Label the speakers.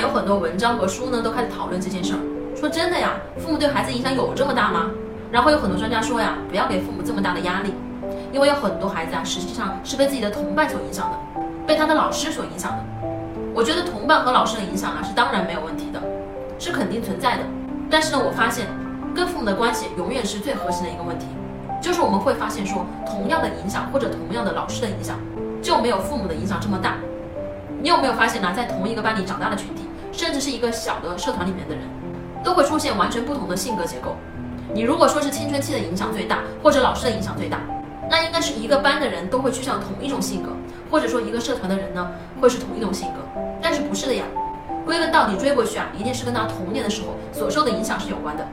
Speaker 1: 有很多文章和书呢都开始讨论这件事儿，说真的呀，父母对孩子影响有这么大吗？然后有很多专家说呀，不要给父母这么大的压力，因为有很多孩子啊，实际上是被自己的同伴所影响的，被他的老师所影响的。我觉得同伴和老师的影响啊是当然没有问题的，是肯定存在的。但是呢，我发现跟父母的关系永远是最核心的一个问题，就是我们会发现说，同样的影响或者同样的老师的影响，就没有父母的影响这么大。你有没有发现呢？在同一个班里长大的群体，甚至是一个小的社团里面的人，都会出现完全不同的性格结构。你如果说是青春期的影响最大，或者老师的影响最大，那应该是一个班的人都会趋向同一种性格，或者说一个社团的人呢会是同一种性格。但是不是的呀？归根到底追过去啊，一定是跟他童年的时候所受的影响是有关的。